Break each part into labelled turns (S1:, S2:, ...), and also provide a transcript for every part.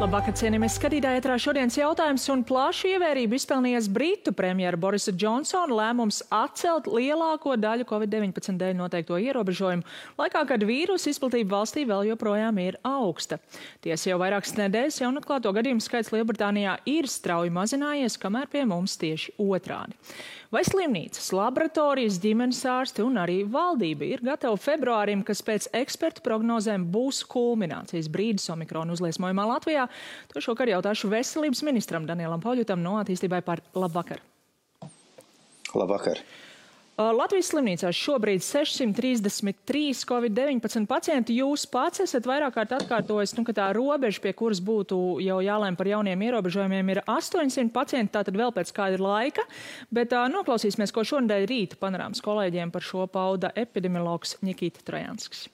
S1: Labvakar, cienījamies skatītāji, ētrā šodienas jautājums un plašu ievērību izpelnījies Britu premjera Borisa Džonsona lēmums atcelt lielāko daļu Covid-19 dēļ noteikto ierobežojumu, laikā, kad vīrusu izplatība valstī vēl joprojām ir augsta. Tiesa jau vairākas nedēļas jaunatklāto gadījumu skaits Lielbritānijā ir strauji mazinājies, kamēr pie mums tieši otrādi. Vai slimnīcas, laboratorijas, ģimenes ārsti un arī valdība ir gatavi februārim, kas pēc ekspertu prognozēm būs kulminācijas brīdis omikronu uzliesmojumā Latvijā? To šokar jautāšu veselības ministram Danielam Pauļutam no attīstībai par labvakar.
S2: Labvakar.
S1: Latvijas slimnīcās šobrīd 633 covid-19 pacienti. Jūs pats esat vairāk kārt atkārtojis, nu, ka tā robeža, pie kuras būtu jau jālēm par jauniem ierobežojumiem, ir 800 pacienti, tātad vēl pēc kāda laika. Bet uh, noklausīsimies, ko šonadēļ rīta panorāmas kolēģiem par šo pauda epidemiologs Nikita Trajanskis.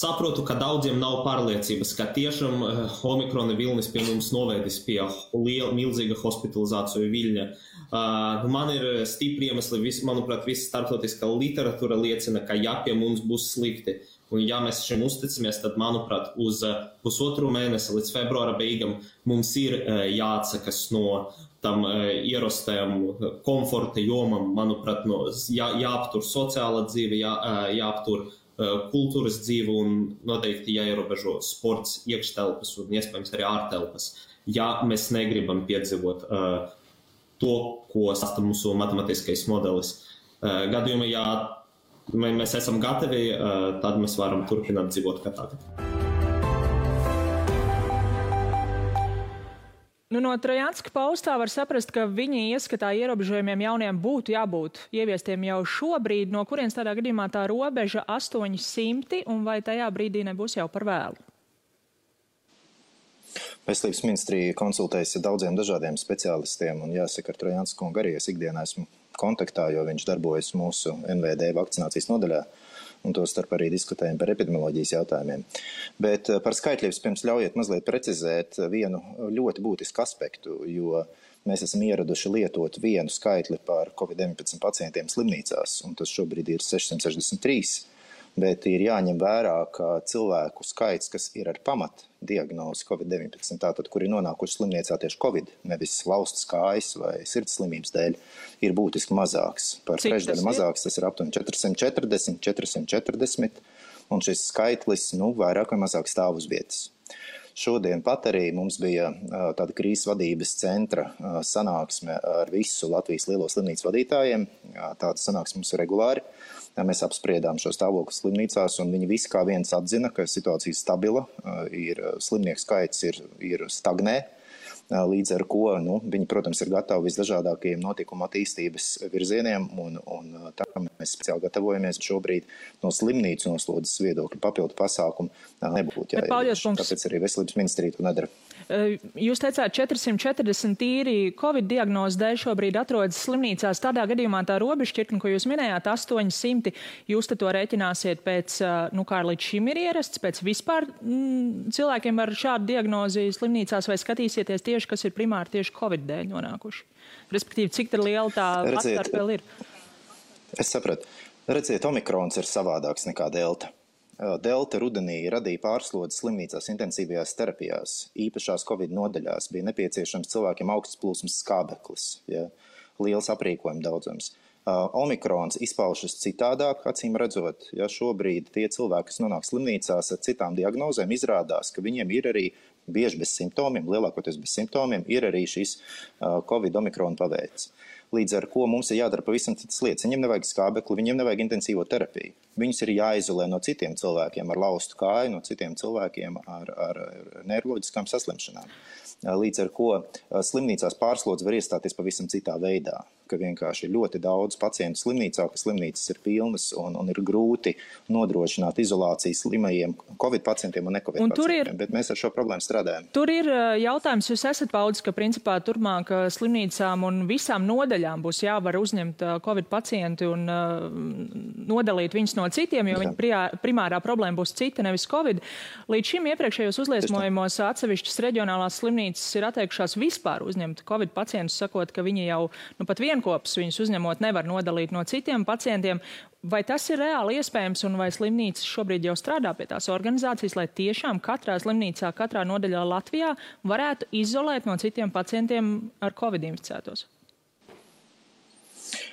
S3: Saprotu, ka daudziem nav pārliecības, ka tiešām uh, omikrona vilnis pie mums novedis pie liela, milzīga hospitalizāciju viļņa. Uh, man ir stipri iemesli, vis, manuprāt, visa starptautiskā literatūra liecina, ka ja pie mums būs slikti, un ja mēs šim uzticamies, tad, manuprāt, uz uh, pusotru mēnesi līdz februāra beigām mums ir uh, jāatsakas no tam uh, ierastajam komforta jomam, manuprāt, no, jā, jāaptur sociāla dzīve, jā, jāaptur Eh, kultūras dzīve un noteikti jāierobežo sports, iekštelpas un iespējams arī ārtelpas. Ja mēs negribam piedzīvot uh, to, ko sastāv mūsu matemātiskais modelis. Uh, gadījumā, ja mēs esam gatavi, uh, tad mēs varam turpināt dzīvot kā tagad.
S1: Nu, no Trajanska paustā var saprast, ka viņi ieskatā ierobežojumiem jauniem būtu jābūt ieviestiem jau šobrīd, no kurienes tādā gadījumā tā robeža 800 un vai tajā brīdī nebūs jau par vēlu?
S2: Veselības ministrija konsultējas ar daudziem dažādiem speciālistiem, un jāsaka, ar Trojāns kungu arī es ikdienā esmu kontaktā, jo viņš darbojas mūsu NVD vakcinācijas nodaļā. Uh, un to starp arī diskutējam par epidemioloģijas jautājumiem. Bet eh, par skaitļiem pirms ļaujiet mazliet precizēt vienu ļoti būtisku aspektu, jo mēs esam ieraduši lietot vienu skaitli par Covid-19 pacientiem slimnīcās, un tas šobrīd ir 663 bet ir jāņem vērā, ka cilvēku skaits, kas ir ar pamat diagnozi Covid-19, tātad, kuri nonākuši slimnīcā tieši Covid, nevis laustas kājas vai sirds slimības dēļ, ir būtiski mazāks. Par trešdaļu mazāks tas ir aptuveni 440, 440, un šis skaitlis, nu, vairāk vai mazāk stāv uz vietas. Šodien pat arī mums bija tāda krīzes vadības centra sanāksme ar visu Latvijas lielo slimnīcu vadītājiem. Tāda sanāksme mums ir regulāri. Mēs apspriedām šo stāvokli slimnīcās, un viņi visi kā viens atzina, ka situācija ir stabila, ir slimnieku skaits ir, ir stagnē. Līdz ar to nu, viņi, protams, ir gatavi visdažādākajiem notikuma attīstības virzieniem, un, un tā mēs speciāli gatavojamies šobrīd no slimnīcu noslodzes viedokļa papildu pasākumu nebūtu jāievieš. Tāpēc arī veselības ministrija to nedara.
S1: Jūs teicāt, 440 tīri Covid diagnozu dēļ šobrīd atrodas slimnīcās. Tādā gadījumā tā robežšķirtne, ko jūs minējāt, 800, jūs to rēķināsiet pēc, nu kā līdz šim ir ierasts, pēc vispār mm, cilvēkiem ar šādu diagnozi slimnīcās vai skatīsieties tieši, kas ir primāri tieši Covid dēļ nonākuši? Respektīvi, cik liela tā atstarpe vēl ir?
S2: Es sapratu. Redziet, omikrons ir savādāks nekā delta. Delta rudenī radīja pārslodzi slimnīcās intensīvajās terapijās. Īpašās covid nodaļās bija nepieciešams cilvēkiem augsts plūsmas skābeklis, ja, liels aprīkojuma daudzums. Omikrons izpaužas citādāk, acīm redzot, ja šobrīd tie cilvēki, kas nonāk slimnīcās ar citām diagnozēm, izrādās, ka viņiem ir arī bieži bez simptomiem, lielākoties bez simptomiem, ir arī šis Covid-omikrona paveids. Līdz ar to mums ir jādara pavisam citas lietas. Viņiem nevajag skābekli, viņiem nevajag intensīvo terapiju. Viņus ir jāizolē no citiem cilvēkiem ar laustu kāju, no citiem cilvēkiem ar, ar neiroloģiskām saslimšanām. Līdz ar to slimnīcās pārslodze var iestāties pavisam citā veidā ka vienkārši ir ļoti daudz pacientu slimnīcā, ka slimnīcas ir pilnas un, un ir grūti nodrošināt izolāciju slimajiem Covid pacientiem un ne-Covid un pacientiem. Ir, bet mēs ar šo problēmu strādājam.
S1: Tur ir jautājums, jūs esat paudis, ka principā turpmāk slimnīcām un visām nodaļām būs jāvar uzņemt Covid pacienti un nodalīt viņus no citiem, jo viņa primārā problēma būs cita, nevis Covid. Līdz šim iepriekšējos uzliesmojumos atsevišķas reģionālās slimnīcas ir atteikušās vispār uzņemt Covid pacientus, sakot, ka viņi jau nu, pat vienu vienopus viņus uzņemot, nevar nodalīt no citiem pacientiem. Vai tas ir reāli iespējams, un vai slimnīcas šobrīd jau strādā pie tās organizācijas, lai tiešām katrā slimnīcā, katrā nodaļā Latvijā varētu izolēt no citiem pacientiem ar covid inficētos?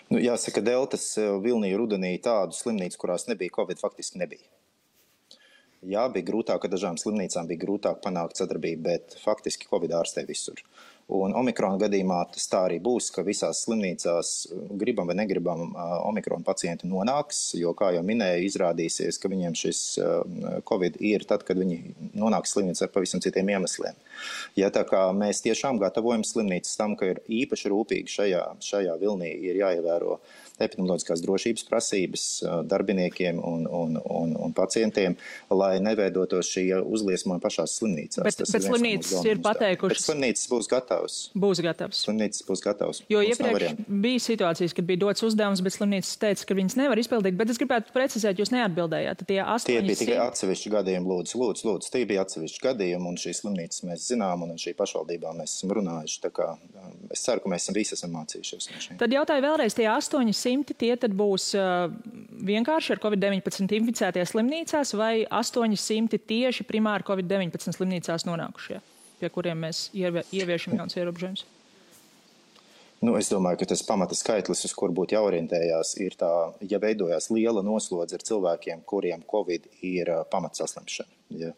S2: Nu, jāsaka, Deltas eh, vilnīja rudenī tādu slimnīcu, kurās nebija Covid, faktiski nebija. Jā, bija grūtāk, ka dažām slimnīcām bija grūtāk panākt sadarbību, bet faktiski Covid ārstē visur. Un omikrona gadījumā tas tā arī būs, ka visās slimnīcās, gribam vai negribam, omikrona pacienti nonāks, jo, kā jau minēju, izrādīsies, ka viņiem šis covid ir tad, kad viņi nonāks slimnīcā ar pavisam citiem iemesliem. Ja tā kā mēs tiešām gatavojam slimnīcas tam, ka ir īpaši rūpīgi šajā, šajā vilnī ir jāievēro epidemioloģiskās drošības prasības darbiniekiem un, un, un, un pacientiem, lai neveidotos šī uzliesmojuma pašās slimnīcās.
S1: Bet,
S2: Tas
S1: bet
S2: ir
S1: slimnīcas ir pateikušas.
S2: Bet slimnīcas būs gatavas.
S1: Būs gatavs.
S2: Slimnīcas būs gatavas.
S1: Jo iepriekš bija situācijas, kad bija dots uzdevums, bet slimnīcas teica, ka viņas nevar izpildīt. Bet es gribētu precizēt, jūs neatbildējāt. Tie,
S2: tie bija tikai atsevišķi gadījumi, lūdzu, lūdzu, lūdzu. Tie bija atsevišķi gadījumi, un šīs slimnīcas mēs zinām, un šī pašvaldībā mēs esam runājuši. Tā kā es ceru, ka mēs visi esam mācījušies no.
S1: Tad jautāju vēlreiz, tie 800 tie tad būs uh, vienkārši ar covid-19 inficētie slimnīcās vai 800 tieši primāri covid-19 slimnīcās nonākušie, pie kuriem mēs ieviešam jauns ierobežojums?
S2: Nu, es domāju, ka tas pamata skaitlis, uz kur būtu jāorientējās, ir tā, ja veidojās liela noslodze ar cilvēkiem, kuriem Covid ir pamatsaslimšana. Ja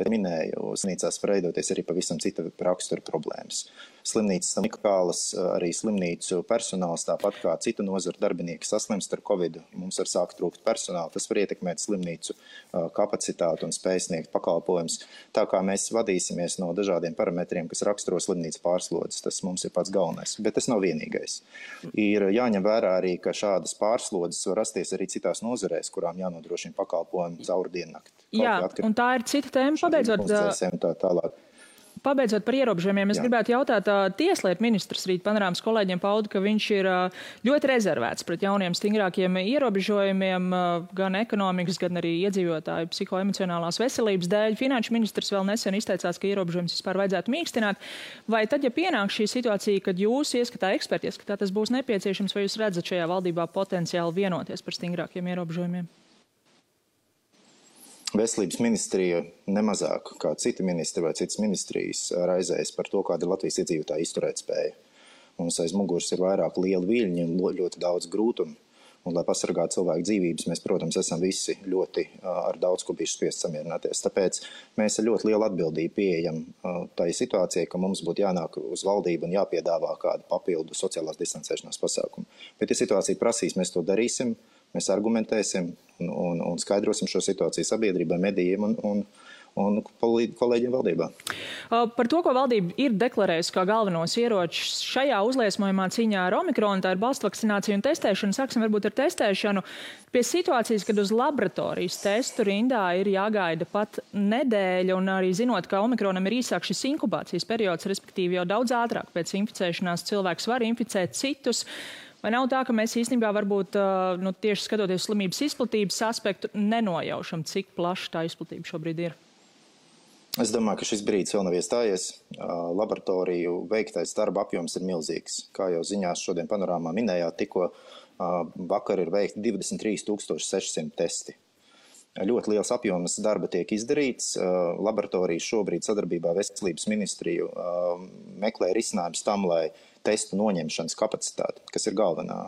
S2: bet minēju, slimnīcās var veidoties arī pavisam cita rakstura problēmas. Slimnīcas tam unikālas, arī slimnīcu personāls, tāpat kā citu nozaru darbinieki saslimst ar covid, mums var sākt trūkt personāla. Tas var ietekmēt slimnīcu kapacitāti un spēju sniegt pakalpojumus. Tā kā mēs vadīsimies no dažādiem parametriem, kas raksturo slimnīcas pārslodzes, tas mums ir pats galvenais. Bet tas nav vienīgais. Ir jāņem vērā arī, ka šādas pārslodzes var rasties arī citās nozarēs, kurām jānodrošina pakalpojumi caur diennakti.
S1: Jā, un tā ir cita tēma pabeidzot.
S2: Tā tālāk.
S1: Pabeidzot par ierobežojumiem, es Jā. gribētu jautāt, tieslietu ministrs rīt panorāmas kolēģiem pauda, ka viņš ir ļoti rezervēts pret jauniem stingrākiem ierobežojumiem, gan ekonomikas, gan arī iedzīvotāju psihoemocionālās veselības dēļ. Finanšu ministrs vēl nesen izteicās, ka ierobežojums vispār vajadzētu mīkstināt. Vai tad, ja pienāk šī situācija, kad jūs ieskatā eksperti, ieskatā tas būs nepieciešams, vai jūs redzat šajā valdībā potenciāli vienoties par stingrākiem ierobežojumiem?
S2: Veselības ministrija nemazāk kā citi ministri vai citas ministrijas raizējas par to, kāda ir Latvijas iedzīvotāja izturētspēja. Mums aiz muguras ir vairāk liela viļņi un ļoti daudz grūtumu. Un, lai pasargātu cilvēku dzīvības, mēs, protams, esam visi ļoti ar daudz ko bijuši spiest samierināties. Tāpēc mēs ar ļoti lielu atbildību pieejam tai situācijai, ka mums būtu jānāk uz valdību un jāpiedāvā kādu papildu sociālās distancēšanās pasākumu. Bet, ja situācija prasīs, mēs to darīsim. Mēs argumentēsim un, un, un skaidrosim šo situāciju sabiedrībai, medijiem un, un, un kolēģiem valdībā.
S1: Par to, ko valdība ir deklarējusi kā galvenos ieročus šajā uzliesmojumā cīņā ar omikronu, tā ir balstu vakcinācija un testēšana. Sāksim varbūt ar testēšanu. Pie situācijas, kad uz laboratorijas testu rindā ir jāgaida pat nedēļa, un arī zinot, ka omikronam ir īsāks šis inkubācijas periods, respektīvi jau daudz ātrāk pēc inficēšanās cilvēks var inficēt citus. Vai nav tā, ka mēs īstenībā varbūt nu, tieši skatoties slimības izplatības aspektu, nenojaušam, cik plaša tā izplatība šobrīd ir?
S2: Es domāju, ka šis brīdis vēl nav iestājies. Laboratoriju veiktais darba apjoms ir milzīgs. Kā jau ziņās šodien panorāmā minējāt, tikko vakar ir veikti 23,600 testi. Ļoti liels apjoms darba tiek izdarīts. Laboratorijas šobrīd sadarbībā ar Veselības ministriju meklē risinājumus tam, lai testu noņemšanas kapacitāti, kas ir galvenā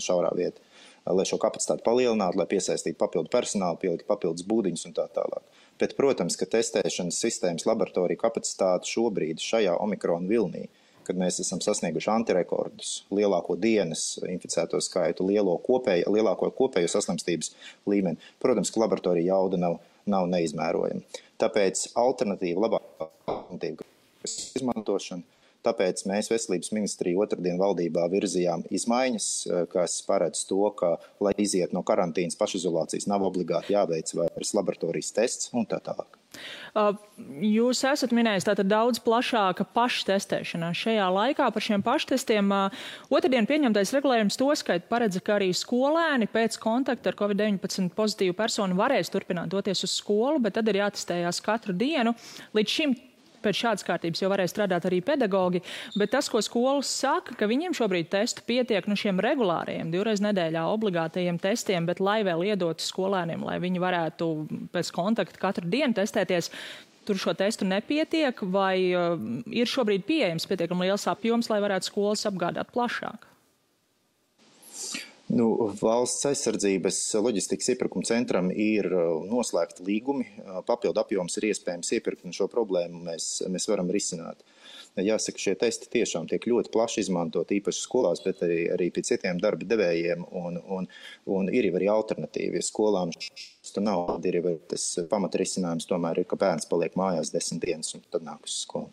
S2: šaurā vieta, lai šo kapacitāti palielinātu, lai piesaistītu papildu personālu, pielikt papildus būdiņus un tā tālāk. Bet, protams, ka testēšanas sistēmas laboratorija kapacitāte šobrīd šajā omikrona vilnī, kad mēs esam sasnieguši antirekordus, lielāko dienas inficēto skaitu, lielo kopēju, lielāko kopējo saslimstības līmeni, protams, ka laboratorija jauda nav, nav neizmērojama. Tāpēc alternatīva, labākā alternatīva, izmantošana, Tāpēc mēs Veselības ministriju otrdien valdībā virzījām izmaiņas, eh, kas paredz to, ka, lai iziet no karantīnas pašizolācijas, nav obligāti jāveic vairs laboratorijas tests un tā tālāk.
S1: Jūs esat minējis tātad daudz plašāka paštestēšana. Šajā laikā par šiem paštestiem otrdien pieņemtais regulējums to skait paredz, ka arī skolēni pēc kontakta ar COVID-19 pozitīvu personu varēs turpināt doties uz skolu, bet tad ir jātestējās katru dienu. Līdz šim pēc šādas kārtības jau varēja strādāt arī pedagogi, bet tas, ko skolas saka, ka viņiem šobrīd testu pietiek nu šiem regulāriem, divreiz nedēļā obligātajiem testiem, bet lai vēl iedotu skolēniem, lai viņi varētu pēc kontakta katru dienu testēties, tur šo testu nepietiek, vai uh, ir šobrīd pieejams pietiekami liels apjoms, lai varētu skolas apgādāt plašāk?
S2: Nu, valsts aizsardzības loģistikas iepirkuma centram ir uh, noslēgti līgumi, uh, papildu apjoms ir iespējams iepirkt, un šo problēmu mēs, mēs varam risināt. Jāsaka, šie testi tiešām tiek ļoti plaši izmantot, īpaši skolās, bet arī, arī pie citiem darba devējiem, un, un, un ir jau arī alternatīvi. Ja skolām tas nav, tad ir jau tas pamatrisinājums tomēr ir, ka bērns paliek mājās desmit dienas un tad nāk uz skolu.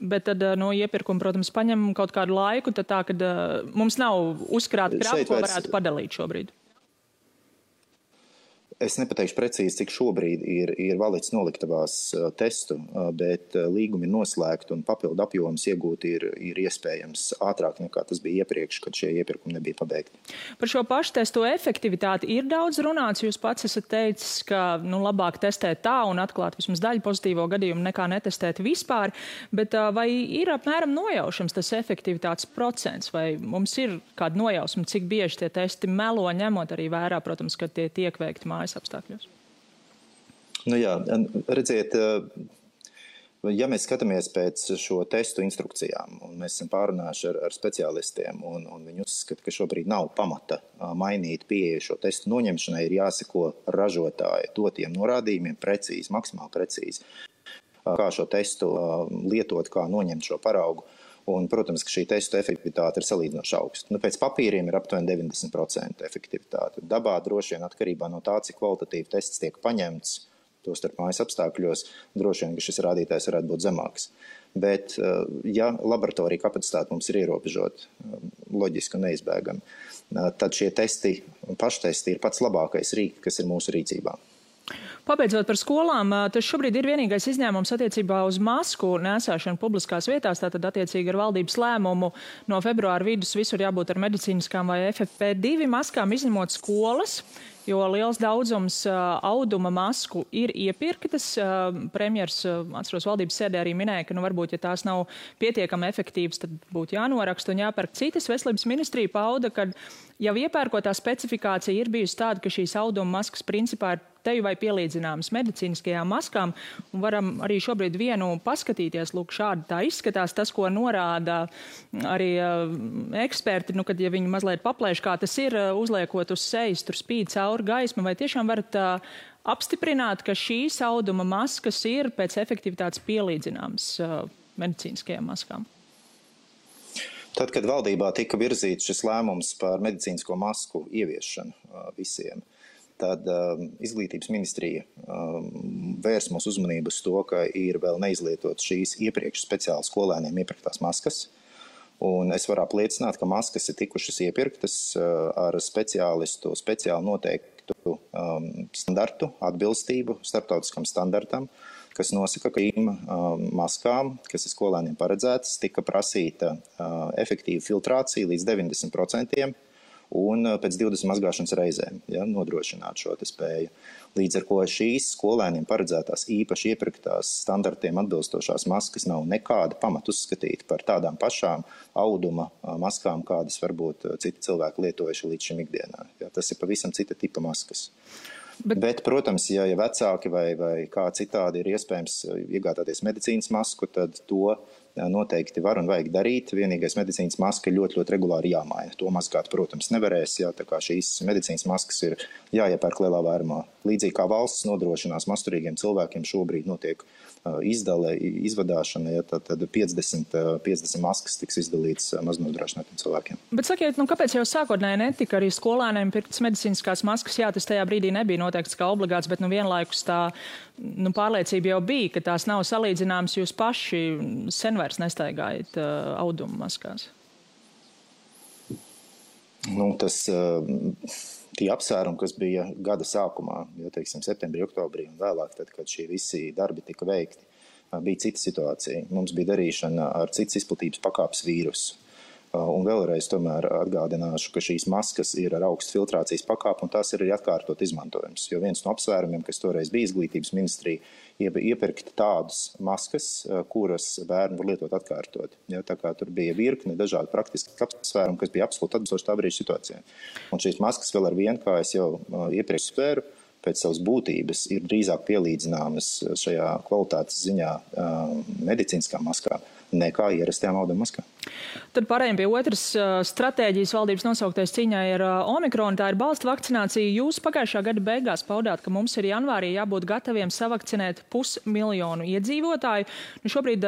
S1: Bet tad no iepirkuma, protams, paņem kaut kādu laiku, tad tā, ka uh, mums nav uzkrāta krāsa, ko varētu padalīt šobrīd.
S2: Es nepateikšu precīzi, cik šobrīd ir, ir valīts noliktavās testu, bet līgumi ir noslēgti un papildu apjoms iegūt ir, ir iespējams ātrāk nekā tas bija iepriekš, kad šie iepirkumi nebija pabeigti.
S1: Par šo pašu testu efektivitāti ir daudz runāts. Jūs pats esat teicis, ka nu, labāk testēt tā un atklāt vismaz daļu pozitīvo gadījumu nekā netestēt vispār. Bet vai ir apmēram nojaušams tas efektivitātes procents, vai mums ir kāda nojausma, cik bieži tie testi melo, ņemot arī vērā, protams, ka tie tiek veikti mājās? Mājas apstākļos?
S2: Nu jā, redziet, ja mēs skatāmies pēc šo testu instrukcijām, un mēs esam pārunājuši ar, ar speciālistiem, un, un viņi uzskata, ka šobrīd nav pamata mainīt pieeju šo testu noņemšanai, ir jāseko ražotāju dotiem norādījumiem precīzi, maksimāli precīzi, kā šo testu lietot, kā noņemt šo paraugu. Un, protams, ka šī testa efektivitāte ir salīdzinoši augsta. Nu, pēc papīriem ir aptuveni 90% efektivitāte. Dabā droši vien atkarībā no tā, cik kvalitatīvi tests tiek paņemts, tostarp mājas apstākļos, droši vien šis rādītājs varētu būt zemāks. Bet, eh, ja laboratorija kapacitāte mums ir ierobežota, eh, loģiski un neizbēgami, eh, tad šie testi, paštesti ir pats labākais rīks, kas ir mūsu rīcībā.
S1: Pabeidzot par skolām, tas šobrīd ir vienīgais izņēmums attiecībā uz masku nesāšanu publiskās vietās. Tātad, attiecīgi ar valdības lēmumu no februāra vidus visur jābūt ar medicīniskām vai FFP2 maskām, izņemot skolas jo liels daudzums auduma masku ir iepirktas. Premjers, atceros, valdības sēdē arī minēja, ka, nu, varbūt, ja tās nav pietiekami efektīvas, tad būtu jānoraksta un jāpērk citas. Veselības ministrija pauda, ka jau iepērkotā specifikācija ir bijusi tāda, ka šīs auduma maskas principā ir teju vai pielīdzināmas medicīniskajām maskām. Varam arī šobrīd vienu paskatīties. Lūk, šādi tā izskatās. Tas, ko norāda arī uh, eksperti, nu, kad ja viņi mazliet paplēš, kā tas ir, uh, uzliekot uz sejas, tur spīd cauri gaisma, vai tiešām varat uh, apstiprināt, ka šīs auduma maskas ir pēc efektivitātes pielīdzināmas medicīniskajām maskām?
S2: Tad, kad valdībā tika virzīts šis lēmums par medicīnisko masku ieviešanu uh, visiem, tad um, izglītības ministrija um, vērs mūsu uzmanību uz to, ka ir vēl neizlietotas šīs iepriekš speciāli skolēniem iepirktās maskas. Un es varu apliecināt, ka maskas ir tikušas iepirktas uh, ar speciālistu speciāli noteiktu um, standartu, atbilstību starptautiskam standartam, kas nosaka, ka šīm um, maskām, kas ir skolēniem paredzētas, tika prasīta uh, efektīva filtrācija līdz 90% un eh, pēc 20 mazgāšanas reizēm ja, nodrošināt šo spēju. Līdz ar to šīs skolēniem paredzētās īpaši iepirktās standartiem atbilstošās maskas nav nekāda pamata uzskatīt par tādām pašām auduma eh, maskām, kādas varbūt citi cilvēki lietojuši līdz šim ikdienā. Ja, tas ir pavisam cita tipa maskas. Bet, Bet protams, ja, ja vecāki vai, vai kā citādi ir iespējams iegādāties medicīnas masku, tad to noteikti var un vajag darīt. Vienīgais medicīnas maska ļoti, ļoti regulāri jāmaina. To mazgāt, protams, nevarēs. Jā, tā kā šīs medicīnas maskas ir jāiepērk lielā vērumā. Līdzīgi kā valsts nodrošinās masturīgiem cilvēkiem šobrīd notiek izdale, izvadāšana, ja, tad, tad 50, 50 maskas tiks izdalītas maznodrošinātiem cilvēkiem.
S1: Bet sakiet, nu, kāpēc jau sākotnēji netika arī skolēniem pirktas medicīniskās maskas? Jā, tas tajā brīdī nebija noteikts kā obligāts, bet nu, vienlaikus tā nu, pārliecība jau bija, ka tās nav salīdzināmas. Jūs paši sen vairs nestaigājat uh, auduma maskās.
S2: Nu, tas, uh, tie apsvērumi, kas bija gada sākumā, jau teiksim, septembrī, oktobrī un vēlāk, tad, kad šie visi darbi tika veikti, bija cita situācija. Mums bija darīšana ar citas izplatības pakāpes vīrusu. Un vēlreiz atgādināšu, ka šīs maskas ir ar augstu filtrācijas pakāpi un tās ir arī atkārtot izmantojums. Jo viens no apsvērumiem, kas toreiz bija izglītības ministrija, iepirkt tādas maskas, kuras bērni var lietot atkārtot. Ja, tā kā tur bija virkne dažādu praktisku apsvērumu, kas bija absolūti atbilstoši tā brīža situācijai. Un šīs maskas vēl ar vienu, kā es jau iepriekš spēru, pēc savas būtības ir drīzāk pielīdzināmas šajā kvalitātes ziņā medicīniskām maskām nekā ierastajām auduma maskām.
S1: Tad pārējiem pie otras stratēģijas valdības nosauktais cīņai ar omikronu. Tā ir balsta vakcinācija. Jūs pagājušā gada beigās paudāt, ka mums ir janvārī jābūt gataviem savakcinēt pusmiljonu iedzīvotāju. Nu, šobrīd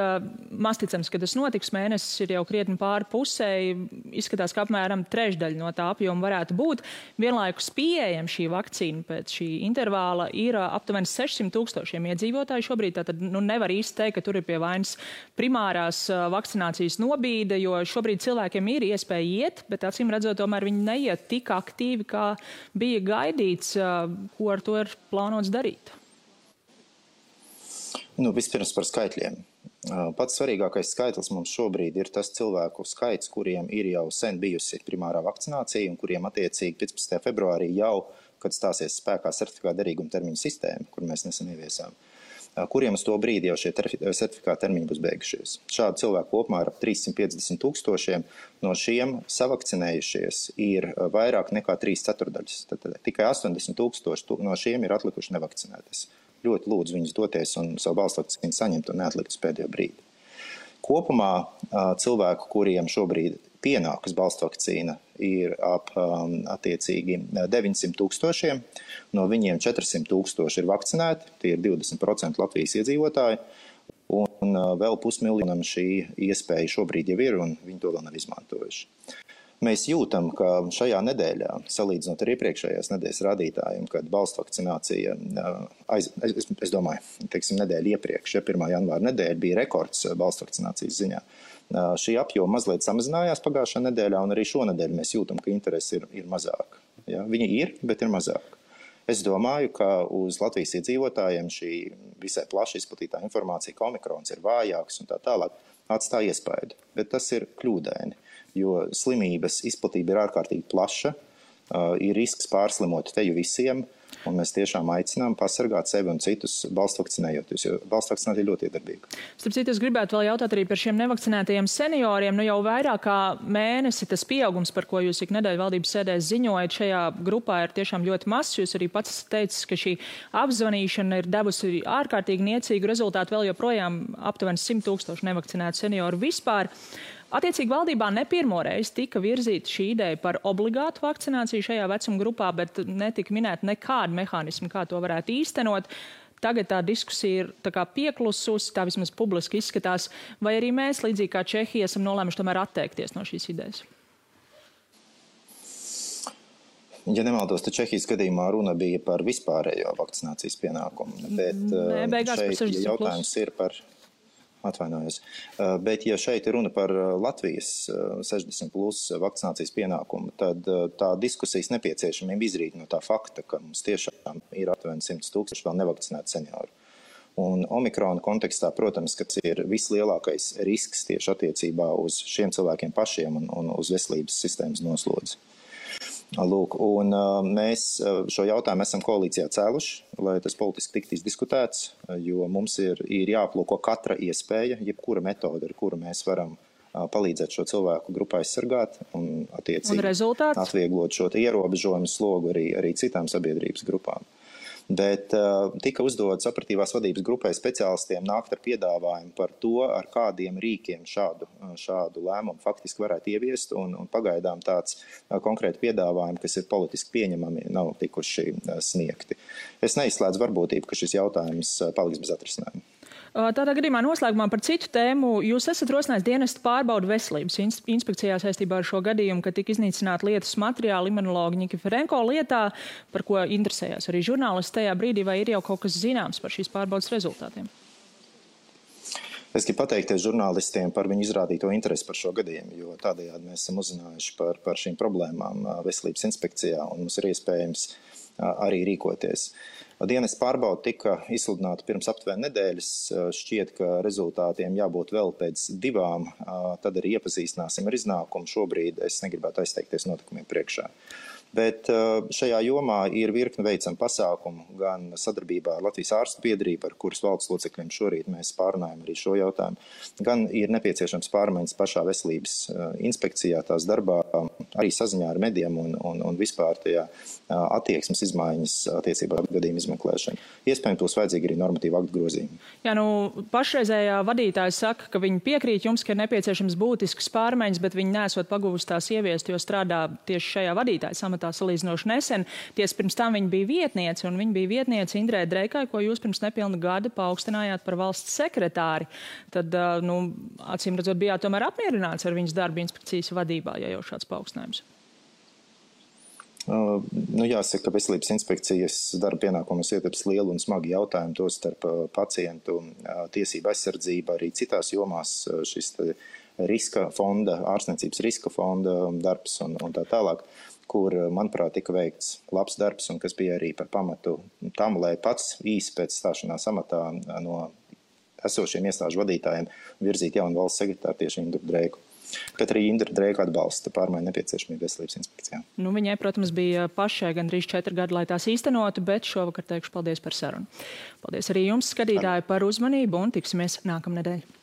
S1: maz ticams, ka tas notiks. Mēnesis ir jau krietni pāri pusēji. Izskatās, ka apmēram trešdaļa no tā apjoma varētu būt. Vienlaikus pieejama šī vakcīna pēc šī intervāla ir aptuveni 600 tūkstošiem iedzīvotāju šobrīd. Tātad nu, nevar īsti teikt, ka tur ir pie vainas primārās vakcinācijas nobīde jo šobrīd cilvēkiem ir iespēja iet, bet acīm redzot, tomēr viņi neiet tik aktīvi, kā bija gaidīts, ko ar to ir plānots darīt.
S2: Nu, vispirms par skaitļiem. Pats svarīgākais skaitlis mums šobrīd ir tas cilvēku skaits, kuriem ir jau sen bijusi primārā vakcinācija un kuriem attiecīgi 15. februārī jau, kad stāsies spēkā certifikāta derīguma termiņa sistēma, kur mēs nesen ieviesām, kuriem uz to brīdi jau šie certifikāta termiņi būs beigušies. Šādu cilvēku kopumā ir ap 350 tūkstošiem. No šiem savakcinējušies ir vairāk nekā 3 ceturdaļas. Tad, tikai 80 tūkstoši no šiem ir atlikuši nevakcinētas. Ļoti lūdzu viņus doties un savu balstu vakcīnu saņemt un neatlikt uz pēdējo brīdi. Kopumā cilvēku, kuriem šobrīd pienākas balstu vakcīna, ir ap um, attiecīgi 900 tūkstošiem. No viņiem 400 tūkstoši ir vakcinēti, tie ir 20% Latvijas iedzīvotāji. Un uh, vēl pusmiljonam šī iespēja šobrīd jau ir, un viņi to vēl nav izmantojuši. Mēs jūtam, ka šajā nedēļā, salīdzinot ar iepriekšējās nedēļas rādītājiem, kad balstu vakcinācija, aiz, es, es domāju, teiksim, nedēļa iepriekš, ja 1. janvāra nedēļa bija rekords balstu vakcinācijas ziņā. Šī apjoma mazliet samazinājās pagājušā nedēļā, un arī šonadēļ mēs jūtam, ka interesi ir, ir mazāk. Ja? Viņi ir, bet ir mazāk. Es domāju, ka uz Latvijas iedzīvotājiem šī visai plaši izplatītā informācija, ka omikrons ir vājāks un tā tālāk, atstāja iespaidu. Bet tas ir kļūdaini jo slimības izplatība ir ārkārtīgi plaša. Uh, ir risks pārslimot teju visiem, un mēs tiešām aicinām pasargāt sevi un citus balstu vakcinējoties, jo balstu vakcinācija ir ļoti iedarbīga.
S1: Starp citu, es gribētu vēl jautāt arī par šiem nevakcinētajiem senioriem. Nu jau vairāk kā mēnesi tas pieaugums, par ko jūs ik nedēļu valdības sēdēs ziņojat, šajā grupā ir tiešām ļoti mazs. Jūs arī pats teicat, ka šī apzvanīšana ir devusi ārkārtīgi niecīgu rezultātu. Vēl joprojām aptuveni 100 tūkstoši nevakcinētu senioru vispār. Attiecīgi valdībā ne pirmo reizi tika virzīta šī ideja par obligātu vakcināciju šajā vecuma grupā, bet netika minēta nekāda mehānisma, kā to varētu īstenot. Tagad tā diskusija ir tā pieklususi, tā vismaz publiski izskatās, vai arī mēs, līdzīgi kā Čehija, esam nolēmuši tomēr atteikties no šīs idejas.
S2: Ja nemaldos, tad Čehijas gadījumā runa bija par vispārējo vakcinācijas pienākumu. Bet Nē, beigās šeit jautājums plus. ir par Atvainojos. Uh, bet, ja šeit ir runa par uh, Latvijas 60 uh, plus vakcinācijas pienākumu, tad tā diskusijas nepieciešamība izrīt no tā fakta, ka mums tiešām ir aptuveni 100 tūkstoši vēl nevakcinētu senioru. Un Omikrona kontekstā, protams, tas ir vislielākais risks tieši attiecībā uz šiem cilvēkiem pašiem un, un uz veselības sistēmas noslodzi. Lūk, un, uh, mēs šo jautājumu esam koalīcijā cēluši, lai tas politiski tiktu izdiskutēts, jo mums ir, ir jāaplūko katra iespēja, jebkura metode, ar kuru mēs varam palīdzēt šo cilvēku grupu aizsargāt un, attiecīgi,
S1: un
S2: atvieglot šo ierobežojumu slogu arī, arī citām sabiedrības grupām. Bet uh, tika uzdots operatīvās vadības grupai speciālistiem nākt ar piedāvājumu par to, ar kādiem rīkiem šādu, šādu lēmumu faktiski varētu ieviest. Un, un pagaidām tāds uh, konkrēti piedāvājumi, kas ir politiski pieņemami, nav tikuši sniegti. Es neizslēdzu varbūtību, ka šis jautājums paliks bez atrisinājuma.
S1: Tādā gadījumā noslēgumā par citu tēmu. Jūs esat rosinājis dienestu pārbaudu veselības inspekcijā saistībā ar šo gadījumu, kad tika iznīcināta lietas materiāli imunologa Nikiferenko lietā, par ko interesējās arī žurnālisti tajā brīdī, vai ir jau kaut kas zināms par šīs pārbaudas rezultātiem?
S2: Es gribu pateikties žurnālistiem par viņu izrādīto interesi par šo gadījumu, jo tādējādi mēs esam uzzinājuši par, par šīm problēmām veselības inspekcijā un mums ir iespējams arī rīkoties. Dienas pārbauda tika izsludināta pirms aptuveni nedēļas. Šķiet, ka rezultātiem jābūt vēl pēc divām. Tad arī iepazīstināsim ar iznākumu. Šobrīd es negribētu aizteikties notikumiem priekšā. Bet uh, šajā jomā ir virkne veicama pasākumu, gan sadarbībā ar Latvijas ārstu biedrību, ar kuras valdes locekļiem šorīt mēs pārunājam arī šo jautājumu, gan ir nepieciešams pārmaiņas pašā veselības uh, inspekcijā, tās darbā, arī saziņā ar medijiem un, un, un vispār tajā uh, attieksmes izmaiņas attiecībā ar gadījumu izmeklēšanu. Iespējams, tos vajadzīgi arī normatīvu aktu grozījumi.
S1: Jā, nu, pašreizējā vadītāja saka, ka viņi piekrīt jums, ka ir nepieciešams būtisks pārmaiņas, bet viņi nesot paguvusi tās ieviest, jo strādā tieši šajā vadītāja samatā amatā salīdzinoši nesen. Ties pirms tam viņa bija vietniece, un viņa bija vietniece Indrē Dreikai, ko jūs pirms nepilna gada paaugstinājāt par valsts sekretāri. Tad, nu, acīm redzot, bijāt tomēr apmierināts ar viņas darbu inspekcijas vadībā, ja jau šāds paaugstinājums.
S2: Uh, nu, jāsaka, ka veselības inspekcijas darba pienākumus ietilps lielu un smagu jautājumu, tostarp pacientu tiesību aizsardzība, arī citās jomās šis riska fonda, ārstniecības riska fonda darbs un, un tā tālāk kur, eh, manuprāt, tika veikts labs darbs un kas bija arī par pamatu tam, lai pats īsi pēc stāšanās amatā eh, no esošiem iestāžu vadītājiem virzītu jaunu valsts sekretāru tieši Indru Dreiku. Bet arī Indra Dreika atbalsta pārmaiņu nepieciešamību veselības inspekcijā.
S1: Nu, viņai, protams, bija pašai gandrīz četri gadi, lai tās īstenotu, bet šovakar teikšu paldies par sarunu. Paldies arī jums, skatītāji, par uzmanību un tiksimies nākamnedēļ.